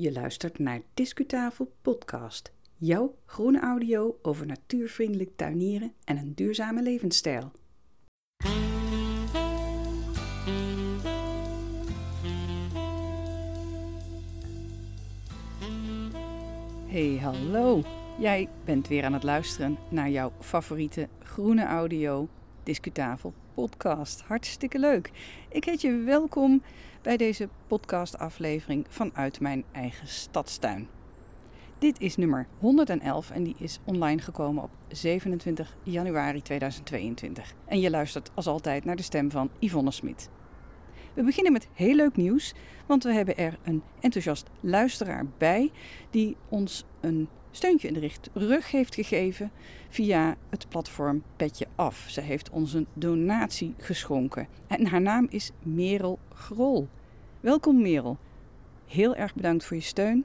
Je luistert naar Discutafel Podcast, jouw groene audio over natuurvriendelijk tuinieren en een duurzame levensstijl. Hey, hallo. Jij bent weer aan het luisteren naar jouw favoriete groene audio Discutafel podcast. Hartstikke leuk. Ik heet je welkom bij deze podcastaflevering vanuit mijn eigen stadstuin. Dit is nummer 111 en die is online gekomen op 27 januari 2022. En je luistert als altijd naar de stem van Yvonne Smit. We beginnen met heel leuk nieuws, want we hebben er een enthousiast luisteraar bij die ons een steuntje in de rug heeft gegeven via het platform Petje Af. Ze heeft ons een donatie geschonken en haar naam is Merel Grol. Welkom Merel. Heel erg bedankt voor je steun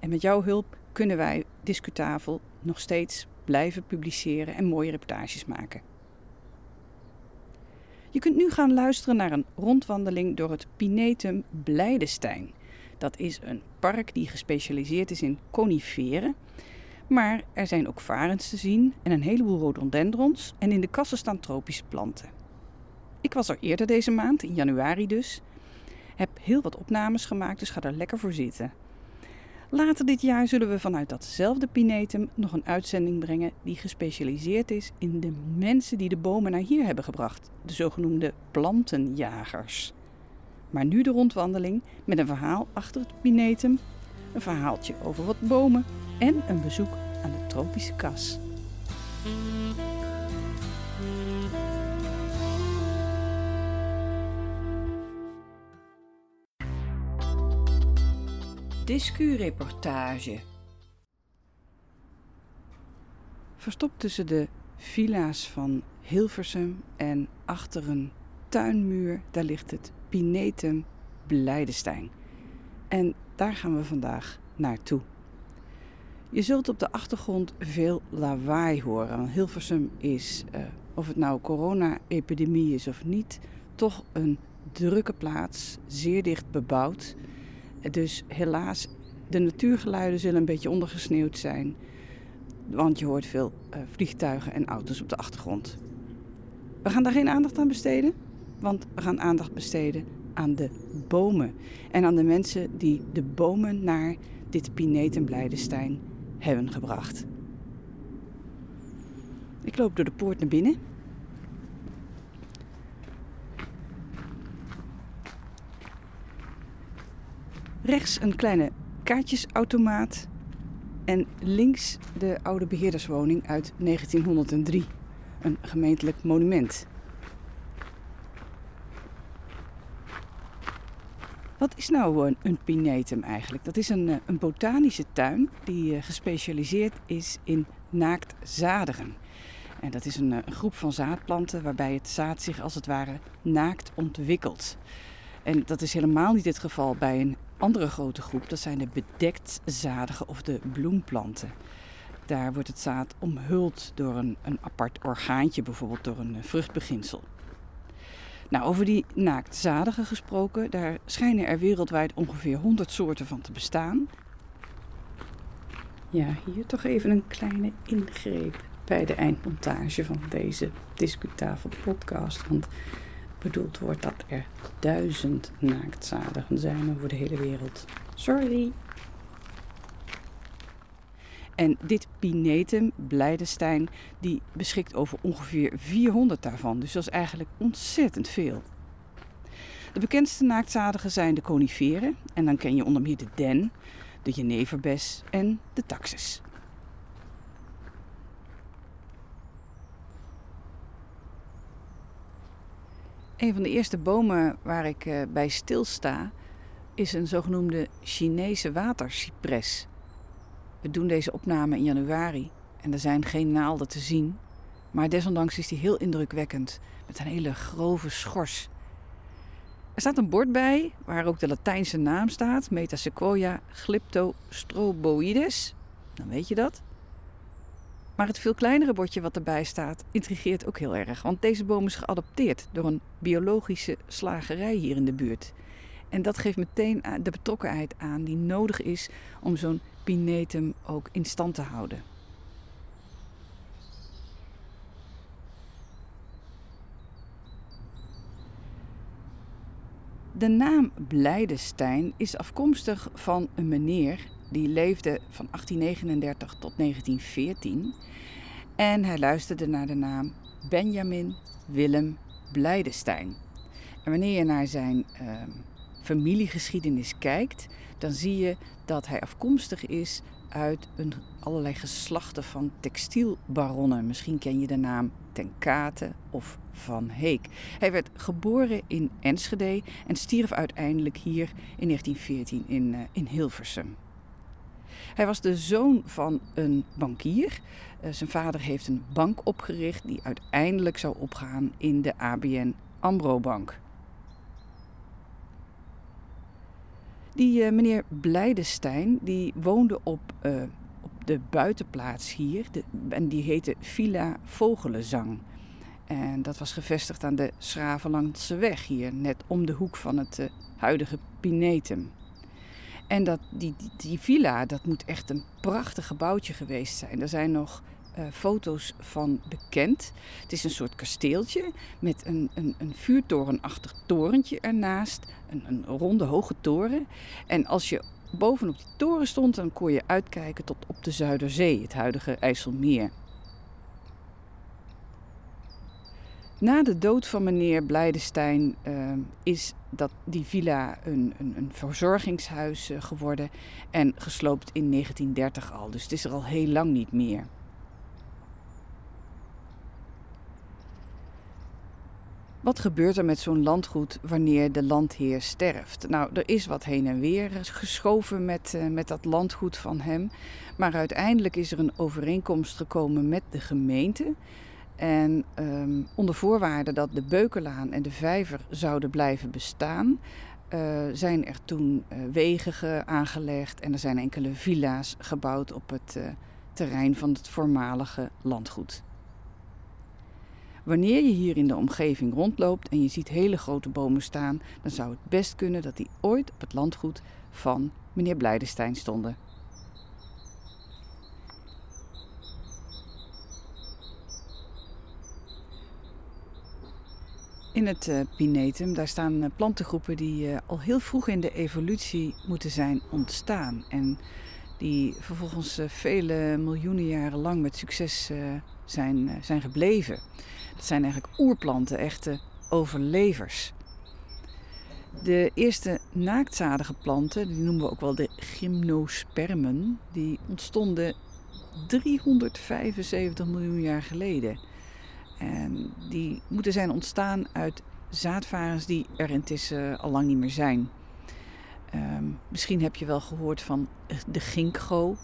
en met jouw hulp kunnen wij Discutafel nog steeds blijven publiceren en mooie reportages maken. Je kunt nu gaan luisteren naar een rondwandeling door het Pinetum Blijdestein. Dat is een park die gespecialiseerd is in coniferen. Maar er zijn ook varens te zien en een heleboel rhododendrons en in de kassen staan tropische planten. Ik was er eerder deze maand, in januari dus. Heb heel wat opnames gemaakt, dus ga er lekker voor zitten. Later dit jaar zullen we vanuit datzelfde Pinetum nog een uitzending brengen die gespecialiseerd is in de mensen die de bomen naar hier hebben gebracht, de zogenoemde plantenjagers. Maar nu de rondwandeling met een verhaal achter het Pinetum, een verhaaltje over wat bomen en een bezoek aan de tropische kas. Discureportage. Verstopt tussen de villa's van Hilversum en achter een tuinmuur, daar ligt het Pinetum Blijdestein. En daar gaan we vandaag naartoe. Je zult op de achtergrond veel lawaai horen. Want Hilversum is, uh, of het nou corona-epidemie is of niet, toch een drukke plaats, zeer dicht bebouwd. Dus helaas, de natuurgeluiden zullen een beetje ondergesneeuwd zijn. Want je hoort veel uh, vliegtuigen en auto's op de achtergrond. We gaan daar geen aandacht aan besteden, want we gaan aandacht besteden aan de bomen. En aan de mensen die de bomen naar dit Pinetum Blijdestein hebben gebracht. Ik loop door de poort naar binnen. Rechts een kleine kaartjesautomaat en links de oude beheerderswoning uit 1903, een gemeentelijk monument. Wat is nou een, een pinetum eigenlijk? Dat is een, eh, een botanische tuin die eh, gespecialiseerd is in naaktzadigen. En dat is een, eh, groep van zaadplanten waarbij het zaad zich als het ware naakt ontwikkelt. En dat is helemaal niet het geval bij een andere grote groep. Dat zijn de bedektzadigen of de bloemplanten. Daar wordt het zaad omhuld door een, een apart orgaantje, bijvoorbeeld door een vruchtbeginsel. Nou, over die naaktzadigen gesproken, daar schijnen er wereldwijd ongeveer 100 soorten van te bestaan. Ja, hier toch even een kleine ingreep bij de eindmontage van deze Discutafel podcast. Want bedoeld wordt dat er duizend naaktzadigen zijn over de hele wereld. Sorry. En dit Pinetum, Blijdestein, die beschikt over ongeveer 400 daarvan. Dus dat is eigenlijk ontzettend veel. De bekendste naaktzadigen zijn de coniferen. En dan ken je onder meer de den, de jeneverbes en de taxus. Een van de eerste bomen waar ik eh, bij stilsta is een zogenoemde Chinese watercypres. We doen deze opname in januari en er zijn geen naalden te zien. Maar desondanks is die heel indrukwekkend met een hele grove schors. Er staat een bord bij waar ook de Latijnse naam staat: Metasequoia glyptostroboides. Dan weet je dat. Maar het veel kleinere bordje wat erbij staat intrigeert ook heel erg, want deze boom is geadopteerd door een biologische slagerij hier in de buurt. En dat geeft meteen de betrokkenheid aan die nodig is om zo'n pinetum ook in stand te houden. De naam Blijdenstein is afkomstig van een meneer die leefde van 1839 tot 1914. En hij luisterde naar de naam Benjamin Willem Blijdenstein. En wanneer je naar zijn uh, familiegeschiedenis kijkt, dan zie je dat hij afkomstig is uit een, allerlei geslachten van textielbaronnen. Misschien ken je de naam Ten Kate of Van Heek. Hij werd geboren in Enschede en stierf uiteindelijk hier in 1914 in, uh, in Hilversum. Hij was de zoon van een bankier. Uh, zijn vader heeft een bank opgericht die uiteindelijk zou opgaan in de ABN Ambro Bank. Die uh, meneer Blijdenstein die woonde op, uh, op de buitenplaats hier. En die heette Villa Vogelenzang. En dat was gevestigd aan de Schravenlandse weg hier, net om de hoek van het uh, huidige Pinetum. En dat, die, die, die, villa, dat moet echt een prachtig gebouwtje geweest zijn. Er zijn nog uh, foto's van bekend. Het is een soort kasteeltje met een, een, een vuurtorenachtig torentje ernaast. Een, een ronde hoge toren. En als je bovenop die toren stond, dan kon je uitkijken tot op de Zuiderzee, het huidige IJsselmeer. Na de dood van meneer Blijdenstein uh, is dat die villa een, een, een verzorgingshuis uh, geworden en gesloopt in 1930 al. Dus het is er al heel lang niet meer. Wat gebeurt er met zo'n landgoed wanneer de landheer sterft? Nou, er is wat heen en weer geschoven met, uh, met dat landgoed van hem. Maar uiteindelijk is er een overeenkomst gekomen met de gemeente. En um, onder voorwaarde dat de Beukelaan en de Vijver zouden blijven bestaan, uh, zijn er toen uh, wegen aangelegd en er zijn enkele villa's gebouwd op het terrein van het voormalige landgoed. Wanneer je hier in de omgeving rondloopt en je ziet hele grote bomen staan, dan zou het best kunnen dat die ooit op het landgoed van meneer Blijdenstein stonden. In het uh, Pinetum daar staan uh, plantengroepen die uh, al heel vroeg in de evolutie moeten zijn ontstaan. En die vervolgens vele miljoenen jaren lang met succes zijn, zijn gebleven. Dat zijn eigenlijk oerplanten, echte overlevers. De eerste naaktzadige planten, die noemen we ook wel de gymnospermen, die ontstonden 375 miljoen jaar geleden. En die moeten zijn ontstaan uit zaadvarens die er intussen al lang niet meer zijn. Um, misschien heb je wel gehoord van de ginkgo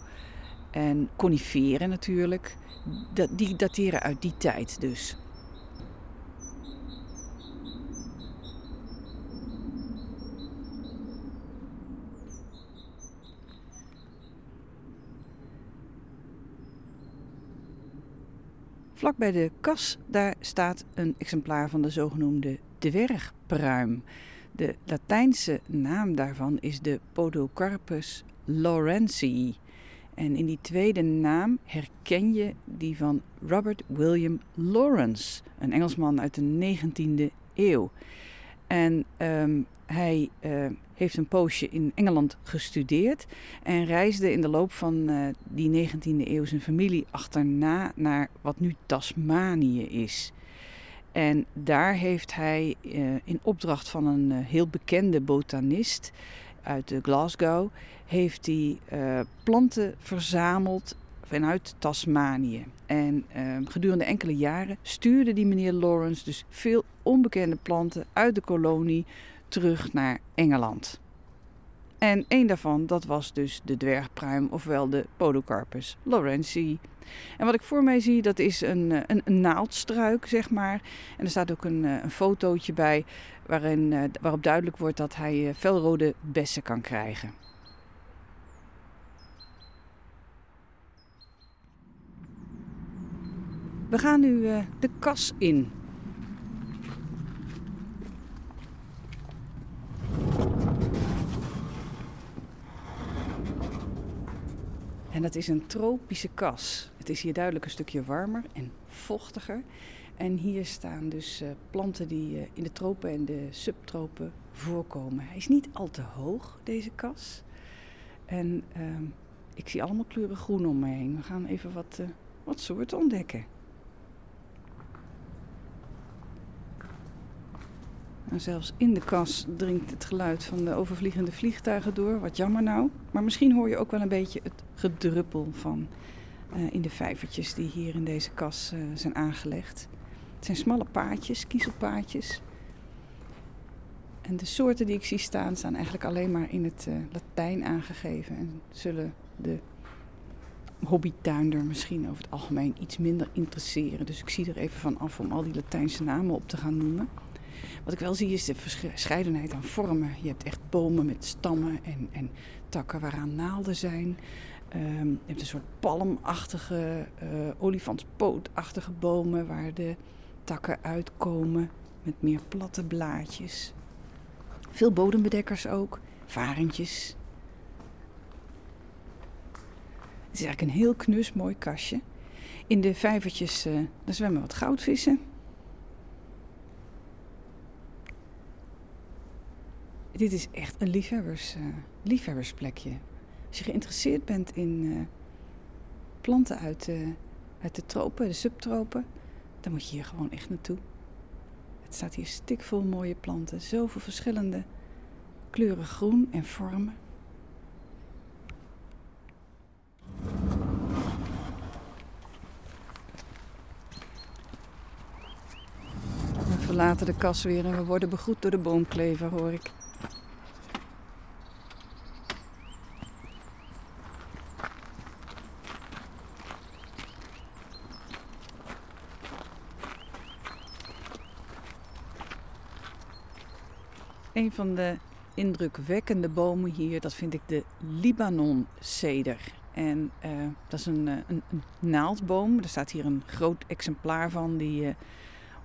en coniferen natuurlijk. Dat, die dateren uit die tijd dus. Vlak bij de kas daar staat een exemplaar van de zogenoemde dwergpruim. De Latijnse naam daarvan is de Podocarpus lawrencei. En in die tweede naam herken je die van Robert William Lawrence, een Engelsman uit de 19e eeuw. En um, hij uh, heeft een poosje in Engeland gestudeerd en reisde in de loop van uh, die 19e eeuw zijn familie achterna naar wat nu Tasmanië is. En daar heeft hij uh, in opdracht van een heel bekende botanist uit Glasgow, heeft hij planten verzameld vanuit Tasmanië. En uh, gedurende enkele jaren stuurde die meneer Lawrence dus veel onbekende planten uit de kolonie terug naar Engeland. En een daarvan, dat was dus de dwergpruim, ofwel de Podocarpus lawrencei. En wat ik voor mij zie, dat is een, eh, een, een naaldstruik, zeg maar. En er staat ook een, eh, een fotootje bij waarin, waarop duidelijk wordt dat hij felrode bessen kan krijgen. We gaan nu de kas in. Dat is een tropische kas. Het is hier duidelijk een stukje warmer en vochtiger. En hier staan dus uh, planten die uh, in de tropen en de subtropen voorkomen. Hij is niet al te hoog, deze kas. En uh, ik zie allemaal kleuren groen om me heen. We gaan even wat, uh, wat soorten ontdekken. En zelfs in de kas dringt het geluid van de overvliegende vliegtuigen door. Wat jammer nou. Maar misschien hoor je ook wel een beetje het gedruppel van uh, in de vijvertjes die hier in deze kas uh, zijn aangelegd. Het zijn smalle paadjes, kiezelpaadjes. En de soorten die ik zie staan, staan eigenlijk alleen maar in het uh, Latijn aangegeven. En zullen de hobbytuinder misschien over het algemeen iets minder interesseren. Dus ik zie er even van af om al die Latijnse namen op te gaan noemen. Wat ik wel zie is de verscheidenheid aan vormen. Je hebt echt bomen met stammen en, en takken waaraan naalden zijn. Um, je hebt een soort palmachtige, uh, olifantspootachtige bomen waar de takken uitkomen met meer platte blaadjes. Veel bodembedekkers ook, varentjes. Het is eigenlijk een heel knus mooi kastje. In de vijvertjes uh, daar zwemmen wat goudvissen. Dit is echt een liefhebbers, uh, liefhebbersplekje. Als je geïnteresseerd bent in uh, planten uit, uit de tropen, de subtropen, dan moet je hier gewoon echt naartoe. Het staat hier stikvol mooie planten, zoveel verschillende kleuren groen en vormen. We verlaten de kas weer en we worden begroet door de boomklever, hoor ik. Een van de indrukwekkende bomen hier, dat vind ik de Libanon-ceder. En uh, dat is een, een, een, naaldboom. Er staat hier een groot exemplaar van die uh,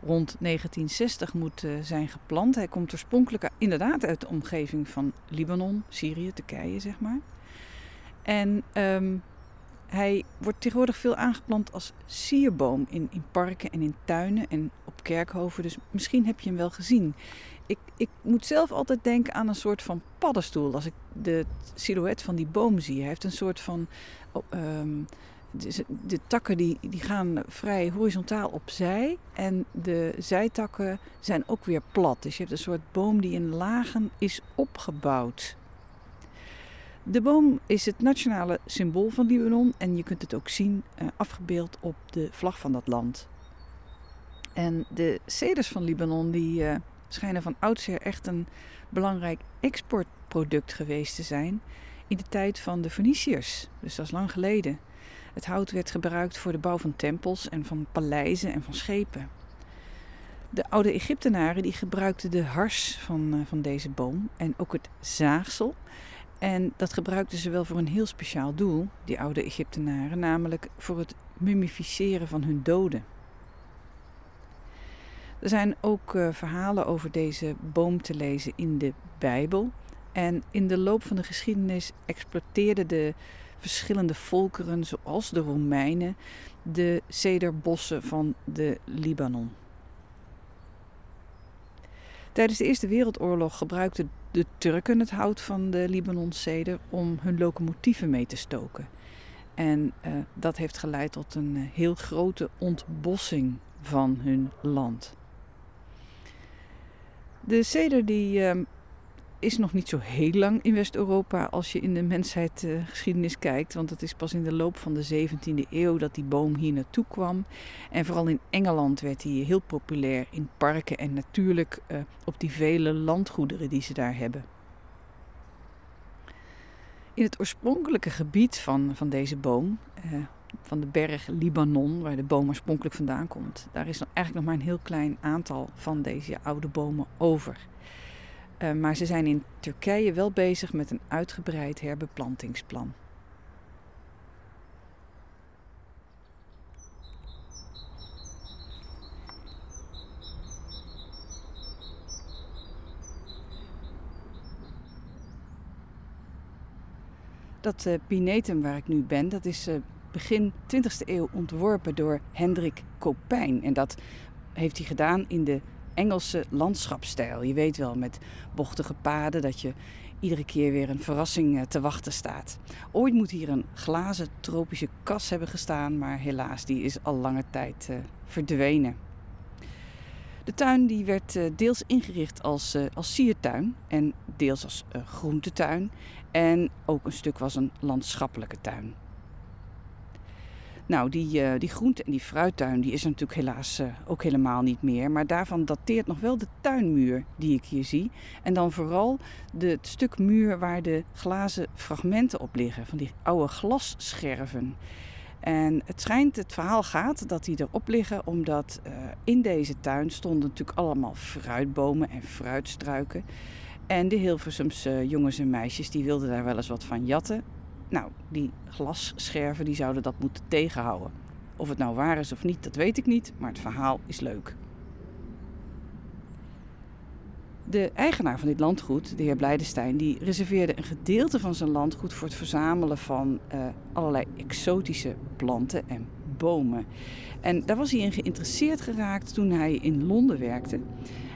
rond 1960 moet zijn geplant. Hij komt oorspronkelijk inderdaad uit de omgeving van Libanon, Syrië, Turkije, zeg maar. En um, hij wordt tegenwoordig veel aangeplant als sierboom in, in parken en in tuinen en kerkhoven. Dus misschien heb je hem wel gezien ik, ik moet zelf altijd denken aan een soort van paddenstoel. Als ik de silhouet van die boom zie. Hij heeft een soort van. Um, de, de, takken die, die gaan vrij horizontaal opzij. En de zijtakken zijn ook weer plat. Dus je hebt een soort boom die in lagen is opgebouwd. De boom is het nationale symbool van Libanon. En je kunt het ook zien uh, afgebeeld op de vlag van dat land. En de ceders van Libanon die, uh, schijnen van oudsher echt een belangrijk exportproduct geweest te zijn in de tijd van de Feniciërs. Dus dat is lang geleden. Het hout werd gebruikt voor de bouw van tempels en van paleizen en van schepen. De oude Egyptenaren die gebruikten de hars van, uh, van deze boom en ook het zaagsel. En dat gebruikten ze wel voor een heel speciaal doel, die oude Egyptenaren, namelijk voor het mummificeren van hun doden. Er zijn ook uh, verhalen over deze boom te lezen in de Bijbel. En in de loop van de geschiedenis exploiteerden de verschillende volkeren, zoals de Romeinen, de cederbossen van de Libanon. Tijdens de Eerste Wereldoorlog gebruikten de Turken het hout van de Libanon-ceder om hun locomotieven mee te stoken. En uh, dat heeft geleid tot een uh, heel grote ontbossing van hun land. De ceder die, uh, is nog niet zo heel lang in West-Europa als je in de mensheidgeschiedenis uh, kijkt. Want het is pas in de loop van de 17e eeuw dat die boom hier naartoe kwam. En vooral in Engeland werd hij heel populair in parken en natuurlijk uh, op die vele landgoederen die ze daar hebben. In het oorspronkelijke gebied van, van deze boom, uh, van de berg Libanon, waar de boom oorspronkelijk vandaan komt. Daar is eigenlijk nog maar een heel klein aantal van deze oude bomen over. Uh, maar ze zijn in Turkije wel bezig met een uitgebreid herbeplantingsplan. Dat uh, Pinetum waar ik nu ben, dat is uh, begin 20e eeuw ontworpen door Hendrik Kopijn. En dat heeft hij gedaan in de Engelse landschapstijl. Je weet wel, met bochtige paden, dat je iedere keer weer een verrassing uh, te wachten staat. Ooit moet hier een glazen tropische kas hebben gestaan, maar helaas, die is al lange tijd verdwenen. De tuin die werd uh, deels ingericht als, als siertuin en deels als groentetuin. En ook een stuk was een landschappelijke tuin. Nou, die, die groente- en die fruittuin die is er natuurlijk helaas ook helemaal niet meer. Maar daarvan dateert nog wel de tuinmuur die ik hier zie. En dan vooral de, het stuk muur waar de glazen fragmenten op liggen. Van die oude glasscherven. En het schijnt, het verhaal gaat dat die erop liggen omdat uh, in deze tuin stonden natuurlijk allemaal fruitbomen en fruitstruiken. En de Hilversumse jongens en meisjes die wilden daar wel eens wat van jatten. Nou, die glasscherven die zouden dat moeten tegenhouden. Of het nou waar is of niet, dat weet ik niet, maar het verhaal is leuk. De eigenaar van dit landgoed, de heer Blijdenstein, die reserveerde een gedeelte van zijn landgoed voor het verzamelen van uh, allerlei exotische planten en bomen. En daar was hij in geïnteresseerd geraakt toen hij in Londen werkte.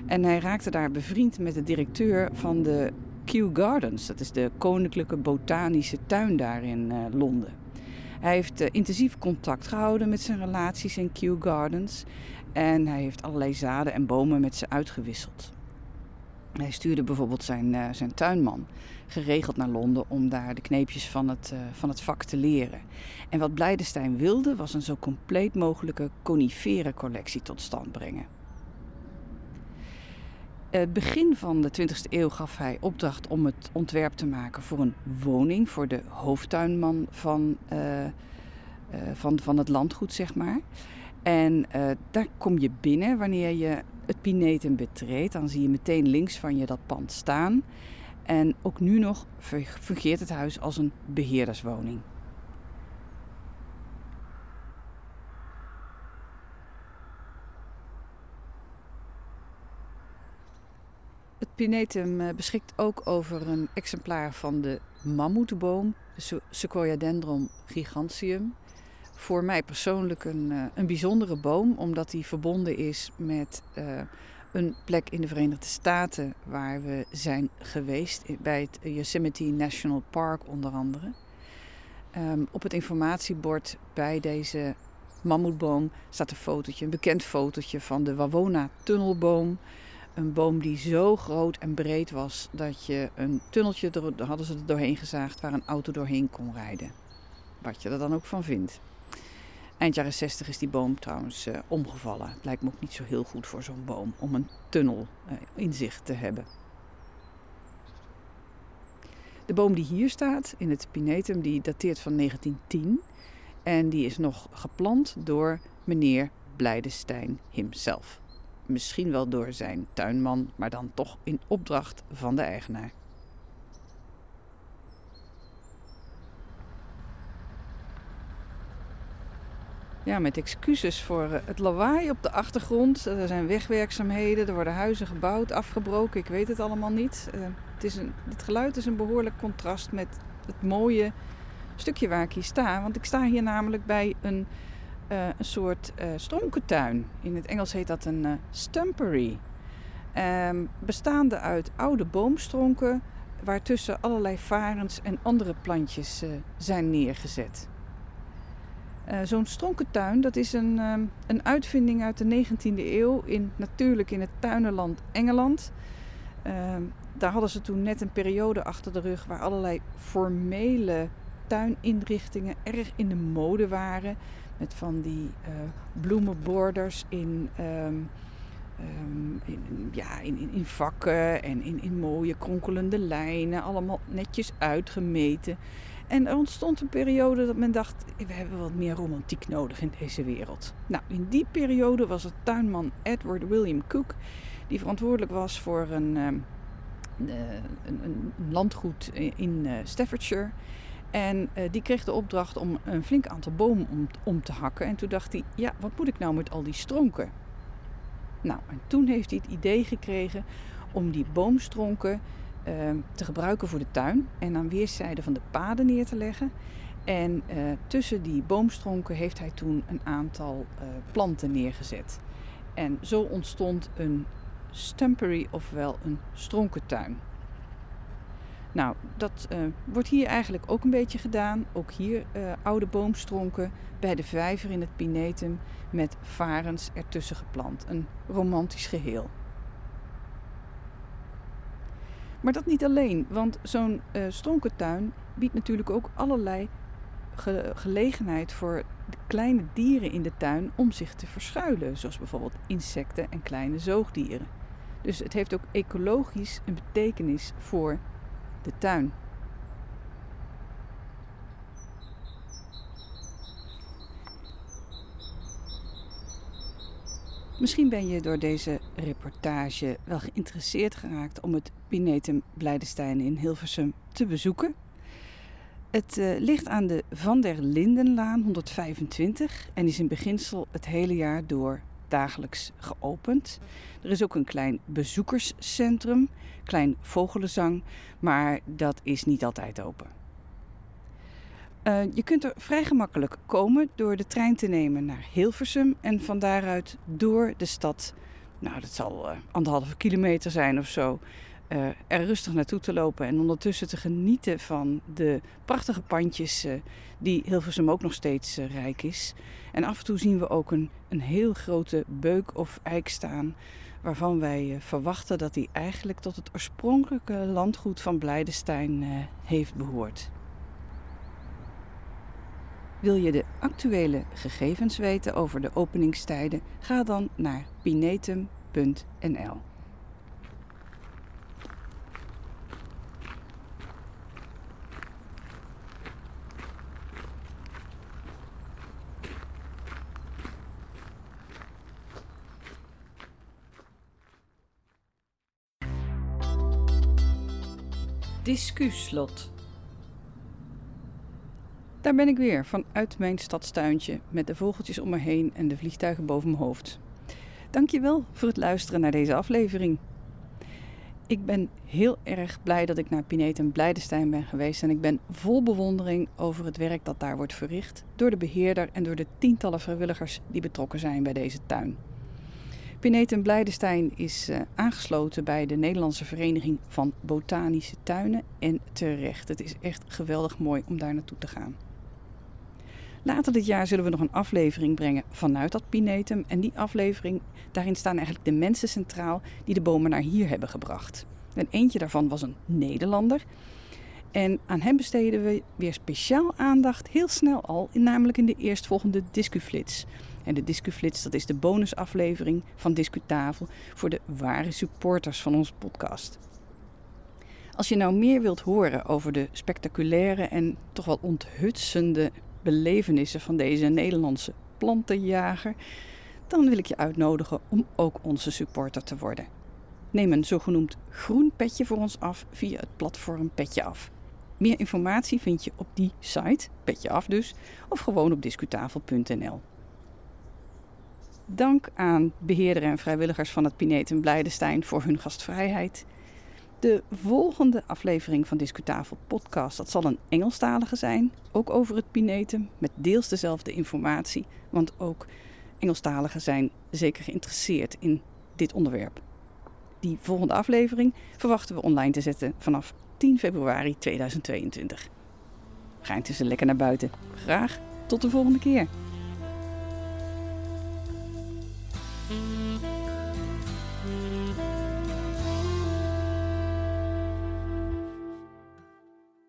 En hij raakte daar bevriend met de directeur van de Kew Gardens. Dat is de koninklijke botanische tuin daar in uh, Londen. Hij heeft uh, intensief contact gehouden met zijn relaties in Kew Gardens. En hij heeft allerlei zaden en bomen met ze uitgewisseld. Hij stuurde bijvoorbeeld zijn, uh, zijn tuinman geregeld naar Londen om daar de kneepjes van het, van het vak te leren. En wat Blijdenstein wilde was een zo compleet mogelijke coniferencollectie tot stand brengen. Het begin van de 20e eeuw gaf hij opdracht om het ontwerp te maken voor een woning voor de hoofdtuinman van, uh, van, van het landgoed, zeg maar. En daar kom je binnen wanneer je het Pinetum betreedt, dan zie je meteen links van je dat pand staan. En ook nu nog fungeert het huis als een beheerderswoning. Het Pinetum eh, beschikt ook over een exemplaar van de mammoetboom, de Sequoiadendron gigantium voor mij persoonlijk een, uh, een bijzondere boom, omdat die verbonden is met uh, een plek in de Verenigde Staten waar we zijn geweest, bij het Yosemite National Park onder andere. Um, op het informatiebord bij deze mammoetboom staat een fotootje, een bekend fotootje van de Wawona-tunnelboom. Een boom die zo groot en breed was dat je een tunneltje, er, hadden ze er doorheen gezaagd, waar een auto doorheen kon rijden. Wat je er dan ook van vindt. Eind jaren 60 is die boom trouwens uh, omgevallen. Het lijkt me ook niet zo heel goed voor zo'n boom om een tunnel uh, in zicht te hebben. De boom die hier staat in het Pinetum, die dateert van 1910. En die is nog geplant door meneer Blijdenstein himself. Misschien wel door zijn tuinman, maar dan toch in opdracht van de eigenaar. Ja, met excuses voor eh, het lawaai op de achtergrond. Er zijn wegwerkzaamheden, er worden huizen gebouwd, afgebroken. Ik weet het allemaal niet. Uh, het, is een, het geluid is een behoorlijk contrast met het mooie stukje waar ik hier sta. Want ik sta hier namelijk bij een, uh, een soort uh, stronkentuin. In het Engels heet dat een stumpery. Um, bestaande uit oude boomstronken waartussen allerlei varens en andere plantjes zijn neergezet. Zo'n stronkentuin, dat is een, um, een uitvinding uit de 19e eeuw, in, natuurlijk in het tuinenland Engeland. Uh, daar hadden ze toen net een periode achter de rug waar allerlei formele tuininrichtingen erg in de mode waren. Met van die uh, bloemenborders in, um, in, ja, in, in, vakken en in, in mooie kronkelende lijnen, allemaal netjes uitgemeten. En er ontstond een periode dat men dacht, we hebben wat meer romantiek nodig in deze wereld. Nou, in die periode was het tuinman Edward William Cook, die verantwoordelijk was voor een, um, uh, een, landgoed in Staffordshire. En uh, die kreeg de opdracht om een flink aantal bomen om, te hakken. En toen dacht hij, ja, wat moet ik nou met al die stronken? Nou, en toen heeft hij het idee gekregen om die boomstronken ehm, te gebruiken voor de tuin en aan weerszijden van de paden neer te leggen. En eh, tussen die boomstronken heeft hij toen een aantal uh, planten neergezet. En zo ontstond een stumpery, ofwel een stronkentuin. Nou, dat uh, wordt hier eigenlijk ook een beetje gedaan. Ook hier uh, oude boomstronken bij de vijver in het Pinetum met varens ertussen geplant. Een romantisch geheel. Maar dat niet alleen, want zo'n uh, stronkentuin biedt natuurlijk ook allerlei ge gelegenheid voor de kleine dieren in de tuin om zich te verschuilen, zoals bijvoorbeeld insecten en kleine zoogdieren. Dus het heeft ook ecologisch een betekenis voor de tuin. Misschien ben je door deze reportage wel geïnteresseerd geraakt om het Pinetum Blijdestein in Hilversum te bezoeken. Het uh, ligt aan de Van der Lindenlaan 125 en is in beginsel het hele jaar door dagelijks geopend. Er is ook een klein bezoekerscentrum, klein vogelenzang, maar dat is niet altijd open. Uh, je kunt er vrij gemakkelijk komen door de trein te nemen naar Hilversum en van daaruit door de stad, nou dat zal uh, anderhalve kilometer zijn of zo, uh, er rustig naartoe te lopen en ondertussen te genieten van de prachtige pandjes die Hilversum ook nog steeds rijk is. En af en toe zien we ook een, een heel grote beuk of eik staan waarvan wij verwachten dat die eigenlijk tot het oorspronkelijke landgoed van Blijdestein heeft behoord. Wil je de actuele gegevens weten over de openingstijden? Ga dan naar pinetum.nl. Discuslot. Daar ben ik weer vanuit mijn stadstuintje met de vogeltjes om me heen en de vliegtuigen boven mijn hoofd. Dankjewel voor het luisteren naar deze aflevering. Ik ben heel erg blij dat ik naar Pinetum Blijdestein ben geweest en ik ben vol bewondering over het werk dat daar wordt verricht door de beheerder en door de tientallen vrijwilligers die betrokken zijn bij deze tuin. Pinetum Blijdestein is uh, aangesloten bij de Nederlandse Vereniging van Botanische Tuinen. En terecht, het is echt geweldig mooi om daar naartoe te gaan. Later dit jaar zullen we nog een aflevering brengen vanuit dat Pinetum. En die aflevering, daarin staan eigenlijk de mensen centraal die de bomen naar hier hebben gebracht. En eentje daarvan was een Nederlander. En aan hem besteden we weer speciaal aandacht heel snel al, namelijk in de eerstvolgende Discuflits. En de Discuflits, dat is de bonusaflevering van Discutafel voor de ware supporters van onze podcast. Als je nou meer wilt horen over de spectaculaire en toch wel onthutsende belevenissen van deze Nederlandse plantenjager, dan wil ik je uitnodigen om ook onze supporter te worden. Neem een zogenoemd groen petje voor ons af via het platform Petje Af. Meer informatie vind je op die site, Petje Af dus, of gewoon op discutafel.nl. Dank aan beheerder en vrijwilligers van het Pinetum Blijdestein voor hun gastvrijheid. De volgende aflevering van Discutafel podcast, dat zal een Engelstalige zijn, ook over het Pinetum, met deels dezelfde informatie, want ook Engelstaligen zijn zeker geïnteresseerd in dit onderwerp. Die volgende aflevering verwachten we online te zetten vanaf 10 februari 2022. Ga intussen lekker naar buiten. Graag tot de volgende keer.